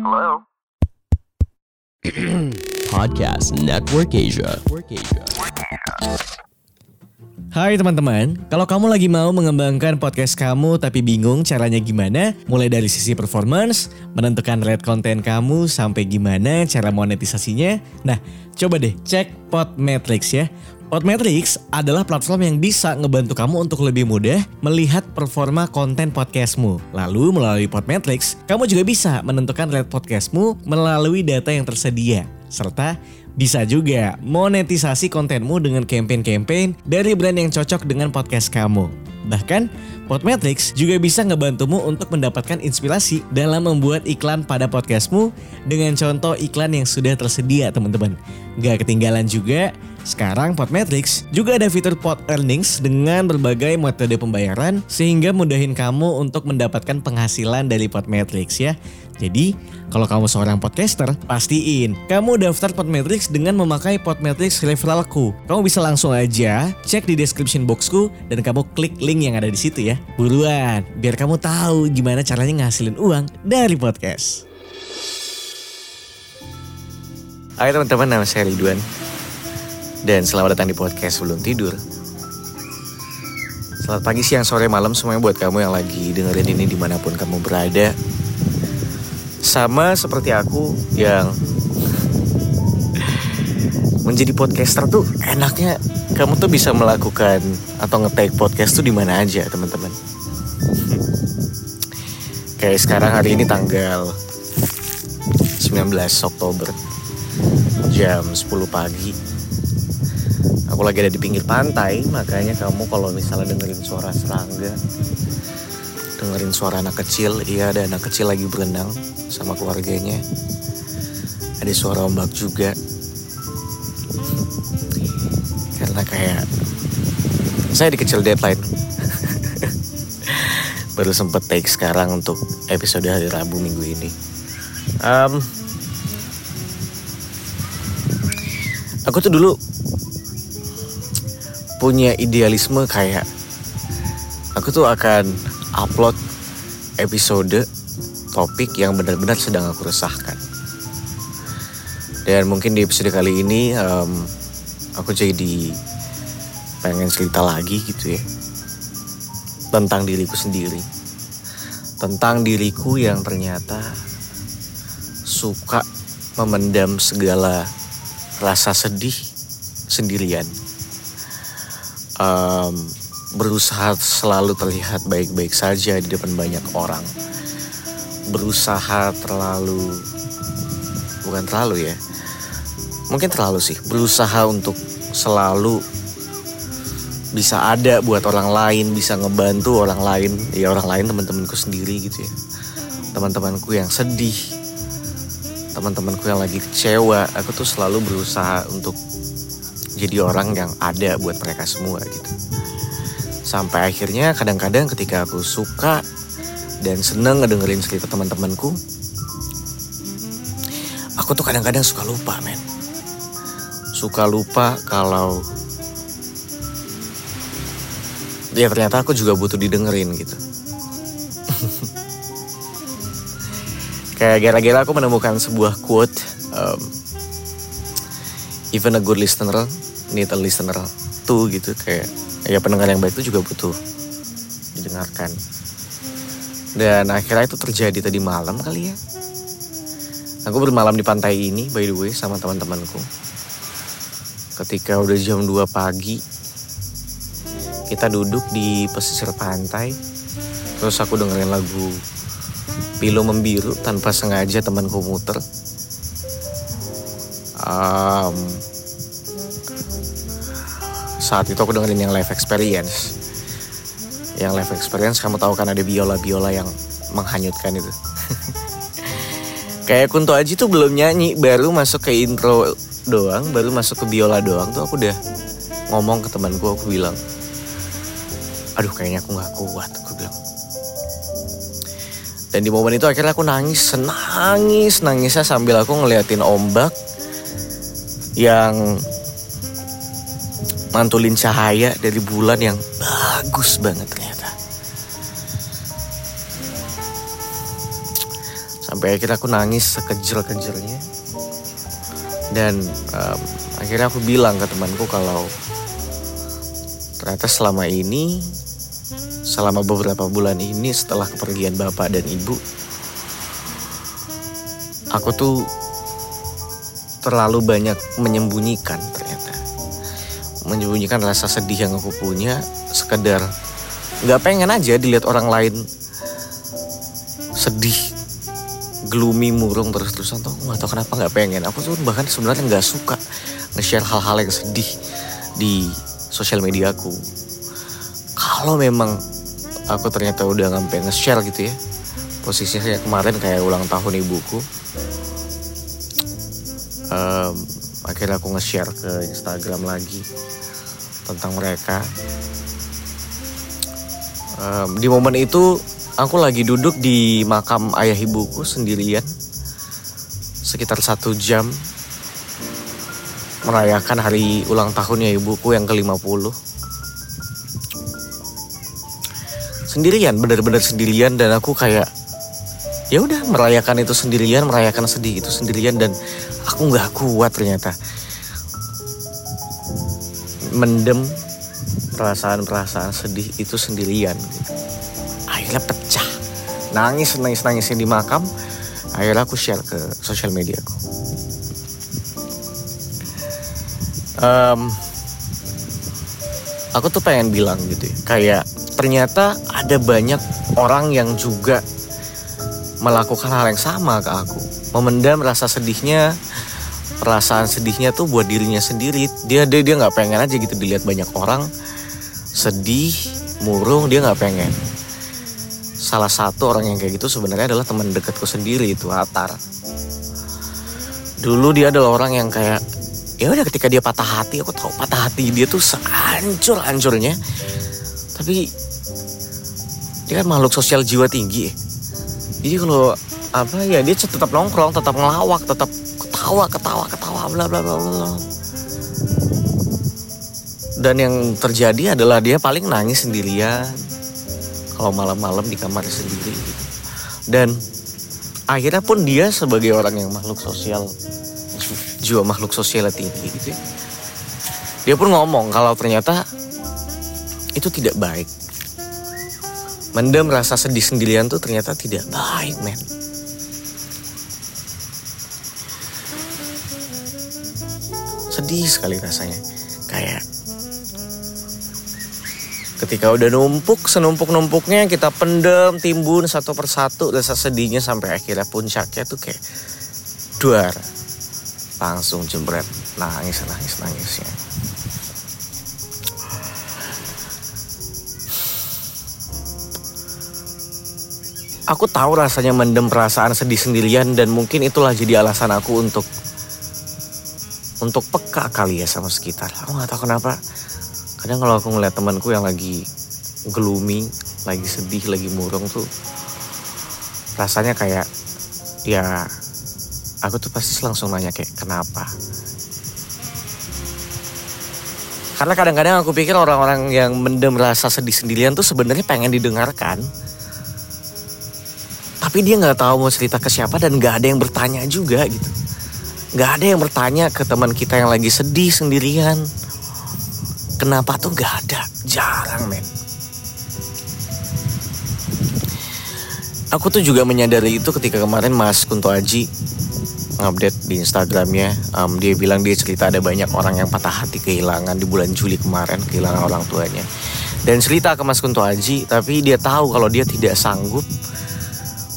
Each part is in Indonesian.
Hello? Podcast Network Asia. Hai teman-teman, kalau kamu lagi mau mengembangkan podcast kamu tapi bingung caranya gimana, mulai dari sisi performance, menentukan rate konten kamu sampai gimana cara monetisasinya, nah coba deh cek Podmetrics ya. Podmetrics adalah platform yang bisa ngebantu kamu untuk lebih mudah melihat performa konten podcastmu. Lalu melalui Podmetrics, kamu juga bisa menentukan rate podcastmu melalui data yang tersedia. Serta bisa juga monetisasi kontenmu dengan campaign-campaign dari brand yang cocok dengan podcast kamu. Bahkan, Podmetrics juga bisa ngebantumu untuk mendapatkan inspirasi dalam membuat iklan pada podcastmu dengan contoh iklan yang sudah tersedia teman-teman. Gak ketinggalan juga, sekarang Podmetrics juga ada fitur Pod Earnings dengan berbagai metode pembayaran sehingga mudahin kamu untuk mendapatkan penghasilan dari Podmetrics ya. Jadi, kalau kamu seorang podcaster, pastiin kamu daftar Podmetrics dengan memakai Podmetrics referralku. Kamu bisa langsung aja cek di description boxku dan kamu klik link yang ada di situ ya. Buruan, biar kamu tahu gimana caranya ngasilin uang dari podcast. Hai teman-teman, nama saya Ridwan Dan selamat datang di podcast sebelum tidur Selamat pagi, siang, sore, malam semuanya buat kamu yang lagi dengerin ini di mana pun kamu berada Sama seperti aku yang Menjadi podcaster tuh enaknya kamu tuh bisa melakukan atau nge-take podcast tuh di mana aja teman-teman. Kayak sekarang hari ini tanggal 19 Oktober jam 10 pagi. Aku lagi ada di pinggir pantai Makanya kamu kalau misalnya dengerin suara serangga Dengerin suara anak kecil. Iya ada anak kecil lagi berenang sama keluarganya. Ada suara ombak juga. Karena kayak Saya dikecil deadline. Baru sempet take sekarang untuk episode hari Rabu minggu ini. Um, aku tuh dulu punya idealisme kayak aku tuh akan upload episode topik yang benar-benar sedang aku resahkan. Dan mungkin di episode kali ini um, aku jadi pengen cerita lagi gitu ya tentang diriku sendiri, tentang diriku yang ternyata suka memendam segala rasa sedih sendirian. Um, berusaha selalu terlihat baik-baik saja di depan banyak orang. Berusaha terlalu, bukan terlalu ya, mungkin terlalu sih. Berusaha untuk selalu bisa ada buat orang lain, bisa ngebantu orang lain, ya orang lain teman-temanku sendiri gitu ya. Teman-temanku yang sedih, teman-temanku yang lagi kecewa, aku tuh selalu berusaha untuk jadi orang yang ada buat mereka semua gitu. Sampai akhirnya kadang-kadang ketika aku suka dan seneng ngedengerin cerita teman-temanku, aku tuh kadang-kadang suka lupa men. Suka lupa kalau ya ternyata aku juga butuh didengerin gitu. Kayak gara-gara aku menemukan sebuah quote um, Even a good listener need a listener too gitu. Kayak ya pendengar yang baik itu juga butuh didengarkan. Dan akhirnya itu terjadi tadi malam kali ya. Aku bermalam di pantai ini by the way sama teman-temanku. Ketika udah jam 2 pagi Kita duduk di pesisir pantai. Terus aku dengerin lagu Pilu membiru tanpa sengaja temanku muter. Um, saat itu aku dengerin yang live experience. Yang live experience kamu tahu kan ada biola-biola yang menghanyutkan itu. Kayak Kunto Aji tuh belum nyanyi, baru masuk ke intro doang, baru masuk ke biola doang tuh aku udah ngomong ke temanku, aku bilang, aduh kayaknya aku nggak kuat, aku bilang. Dan di momen itu akhirnya aku nangis, nangis, nangisnya sambil aku ngeliatin ombak yang mantulin cahaya dari bulan yang bagus banget ternyata. sampai akhirnya aku nangis sekejer-kejernya dan um, akhirnya aku bilang ke temanku kalau ternyata selama ini selama beberapa bulan ini setelah kepergian bapak dan ibu aku tuh terlalu banyak menyembunyikan ternyata menyembunyikan rasa sedih yang aku punya sekedar nggak pengen aja dilihat orang lain sedih gloomy murung terus-terusan. Tuh nggak tahu kenapa nggak pengen. Aku tuh bahkan sebenarnya nggak suka nge-share hal-hal yang sedih di sosial media aku. Kalau memang aku ternyata udah ngampe nge-share gitu ya posisinya kemarin kayak ulang tahun ibuku um, akhirnya aku nge-share ke Instagram lagi tentang mereka. Um, di momen itu aku lagi duduk di makam ayah ibuku sendirian. Sekitar satu jam. Merayakan hari ulang tahunnya ibuku yang ke-50 sendirian bener-bener sendirian dan aku kayak ya udah merayakan itu sendirian merayakan sedih itu sendirian dan aku nggak kuat ternyata. Mendem perasaan-perasaan sedih itu sendirian. Akhirnya pecah. Nangis nangis nangisin di makam. Akhirnya aku share ke sosial media aku. Um, aku tuh pengen bilang gitu ya kayak ternyata ada banyak orang yang juga melakukan hal yang sama ke aku. Memendam rasa sedihnya perasaan sedihnya tuh buat dirinya sendiri. Dia dia dia nggak pengen aja gitu dilihat banyak orang. Sedih murung dia nggak pengen. Salah satu orang yang kayak gitu sebenarnya adalah teman dekatku sendiri itu Atar. Dulu dia adalah orang yang kayak ya udah ketika dia patah hati aku tahu patah hati dia tuh sehancur hancurnya tapi dia kan makhluk sosial jiwa tinggi jadi kalau apa ya dia tetap nongkrong tetap ngelawak tetap ketawa ketawa ketawa bla bla bla bla dan yang terjadi adalah dia paling nangis sendirian. Kalau malam-malam di kamar sendiri. Dan akhirnya pun dia sebagai orang yang makhluk sosial jiwa makhluk sosial tinggi gitu ya dia pun ngomong kalau ternyata itu tidak baik mendem rasa sedih sendirian tuh ternyata tidak baik men. Sedih sekali rasanya. Kayak ketika udah numpuk senumpuk numpuknya kita pendem timbun satu persatu rasa sedihnya sampai akhirnya puncaknya tuh kayak duar. Langsung jembret nangis nangis nangisnya aku tahu rasanya mendem perasaan sedih sendirian dan mungkin itulah jadi alasan aku untuk untuk peka kali ya sama sekitar. Aku nggak tahu kenapa. Kadang kalau aku ngeliat temanku yang lagi gloomy, lagi sedih, lagi murung tuh, rasanya kayak ya aku tuh pasti langsung nanya kayak kenapa. Karena kadang-kadang aku pikir orang-orang yang mendem rasa sedih sendirian tuh sebenarnya pengen didengarkan. Tapi dia nggak tahu mau cerita ke siapa dan nggak ada yang bertanya juga gitu. Nggak ada yang bertanya ke teman kita yang lagi sedih sendirian. Kenapa tuh nggak ada? Jarang men. Aku tuh juga menyadari itu ketika kemarin Mas Kunto Aji ngupdate di Instagramnya. Um, dia bilang dia cerita ada banyak orang yang patah hati kehilangan di bulan Juli kemarin kehilangan orang tuanya. Dan cerita ke Mas Kunto Aji tapi dia tahu kalau dia tidak sanggup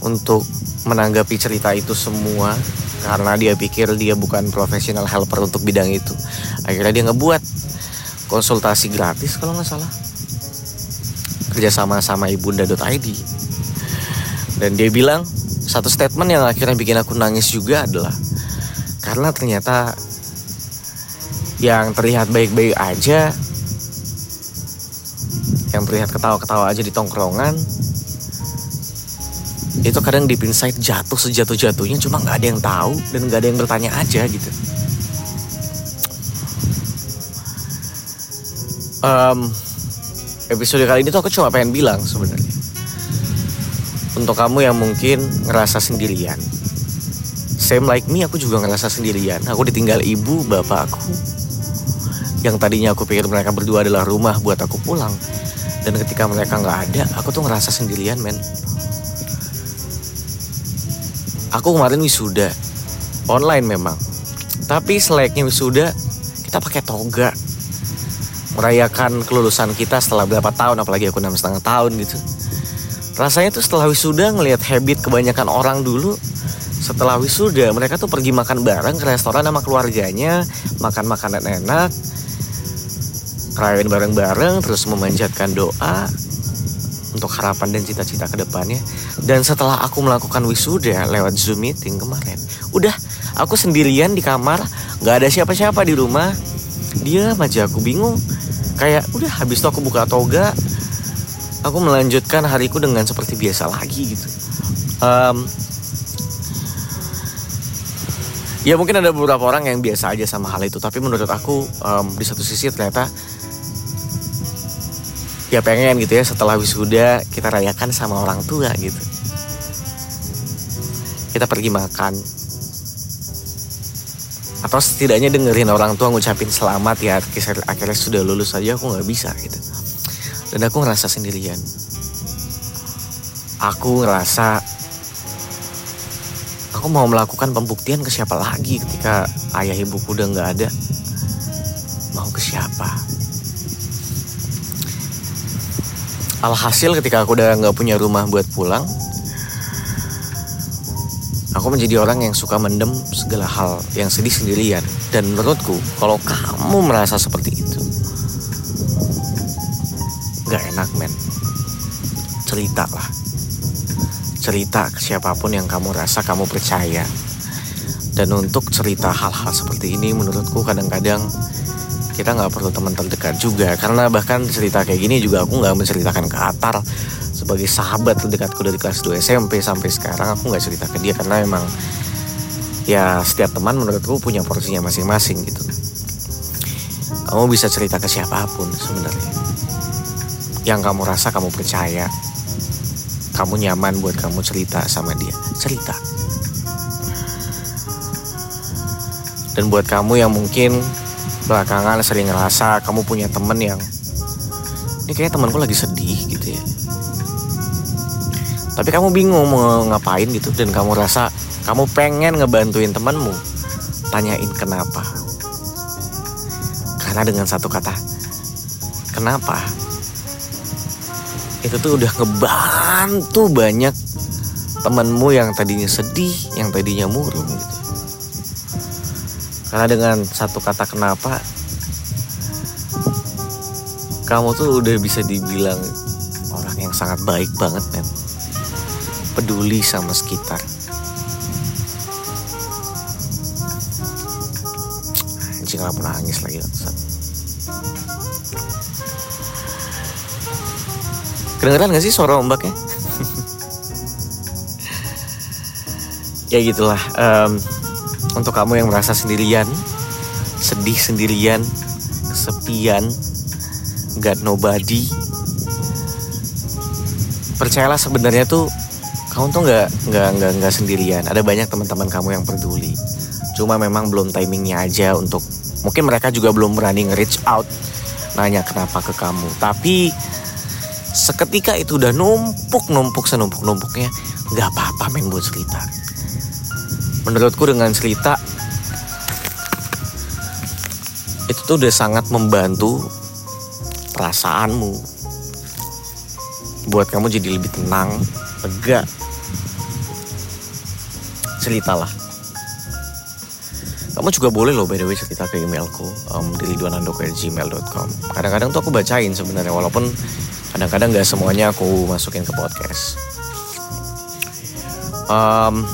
untuk menanggapi cerita itu semua karena dia pikir dia bukan profesional helper untuk bidang itu. Akhirnya dia ngebuat konsultasi gratis kalau nggak salah. Kerjasama sama ibunda.id dan dia bilang satu statement yang akhirnya bikin aku nangis juga adalah karena ternyata yang terlihat baik-baik aja yang terlihat ketawa-ketawa aja di tongkrongan itu kadang deep inside jatuh sejatuh-jatuhnya cuma nggak ada yang tahu dan nggak ada yang bertanya aja gitu um, episode kali ini tuh aku cuma pengen bilang sebenarnya untuk kamu yang mungkin ngerasa sendirian. Same like me, aku juga ngerasa sendirian. Aku ditinggal ibu, bapak aku. Yang tadinya aku pikir mereka berdua adalah rumah buat aku pulang. Dan ketika mereka nggak ada, aku tuh ngerasa sendirian, men. Aku kemarin wisuda. Online memang. Tapi selayaknya wisuda, kita pakai toga. Merayakan kelulusan kita setelah berapa tahun, apalagi aku enam setengah tahun gitu rasanya tuh setelah wisuda ngelihat habit kebanyakan orang dulu setelah wisuda mereka tuh pergi makan bareng ke restoran sama keluarganya makan makanan enak kerayain bareng-bareng terus memanjatkan doa untuk harapan dan cita-cita ke depannya dan setelah aku melakukan wisuda lewat zoom meeting kemarin udah aku sendirian di kamar nggak ada siapa-siapa di rumah. Dia aja aku bingung. Kayak udah habis itu aku buka toga. Aku melanjutkan hariku dengan seperti biasa lagi gitu. Um, ya mungkin ada beberapa orang yang biasa aja sama hal itu tapi menurut aku um, di satu sisi ternyata ya pengen gitu ya setelah wisuda kita rayakan sama orang tua gitu kita pergi makan atau setidaknya dengerin orang tua ngucapin selamat ya akhirnya sudah lulus aja aku nggak bisa gitu dan aku ngerasa sendirian. Aku ngerasa aku mau melakukan pembuktian ke siapa lagi ketika ayah ibuku udah nggak ada. Mau ke siapa? Alhasil ketika aku udah nggak punya rumah buat pulang, aku menjadi orang yang suka mendem segala hal yang sedih sendirian. Dan menurutku, kalau kamu merasa seperti itu, gak enak men. Cerita lah. Cerita ke siapa pun yang kamu rasa kamu percaya. Dan untuk cerita hal-hal seperti ini menurutku kadang-kadang kita nggak perlu teman terdekat juga. Karena bahkan cerita kayak gini juga aku nggak menceritakan ke Atar. Sebagai sahabat terdekatku dari kelas 2 SMP sampai sekarang aku nggak cerita ke dia karena emang ya setiap teman menurutku punya porsinya masing-masing gitu. Kamu bisa cerita ke siapa pun sebenarnya. Yang kamu rasa kamu percaya. Kamu nyaman buat kamu cerita sama dia. Cerita. Dan buat kamu yang mungkin belakangan sering ngerasa kamu punya temen yang ini kayak temanku lagi sedih gitu ya. Tapi kamu bingung mau ngapain gitu dan kamu rasa kamu pengen ngebantuin temanmu. Tanyain kenapa? Karena dengan satu kata kenapa? Itu tuh udah ngebantu banyak temenmu yang tadinya sedih, yang tadinya murung gitu. Karena dengan satu kata kenapa kamu tuh udah bisa dibilang orang yang sangat baik banget men. Peduli sama sekitar. Anjing pernah nangis lagi. Kedengeran gak sih suara ombaknya? ya gitulah. Um, untuk kamu yang merasa sendirian, sedih sendirian, kesepian, got nobody. Percayalah sebenarnya tuh kamu tuh nggak nggak nggak nggak sendirian. Ada banyak teman-teman kamu yang peduli. Cuma memang belum timingnya aja untuk mungkin mereka juga belum berani nge-reach out nanya kenapa ke kamu. Tapi seketika itu udah numpuk numpuk senumpuk numpuknya nggak apa-apa main buat cerita menurutku dengan cerita itu tuh udah sangat membantu perasaanmu. Buat kamu jadi lebih tenang lega. Ceritalah. Kamu juga boleh loh by the way cerita ke emailku um, di liduanando@gmail.com kadang-kadang tuh aku bacain sebenarnya walaupun kadang-kadang nggak semuanya aku masukin ke podcast. Um,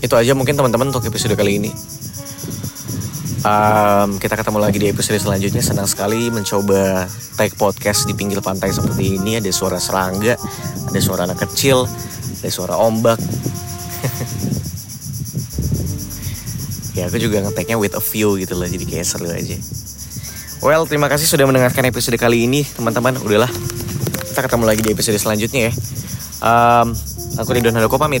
itu aja mungkin teman-teman untuk episode kali ini um, kita ketemu lagi di episode selanjutnya senang sekali mencoba take podcast di pinggir pantai seperti ini ada suara serangga ada suara anak kecil ada suara ombak ya aku juga ngeteknya with a view gitu loh jadi kayak seru aja Well, terima kasih sudah mendengarkan episode kali ini, teman-teman. Udahlah, kita ketemu lagi di episode selanjutnya ya. Um, aku Ridwan Handoko pamit.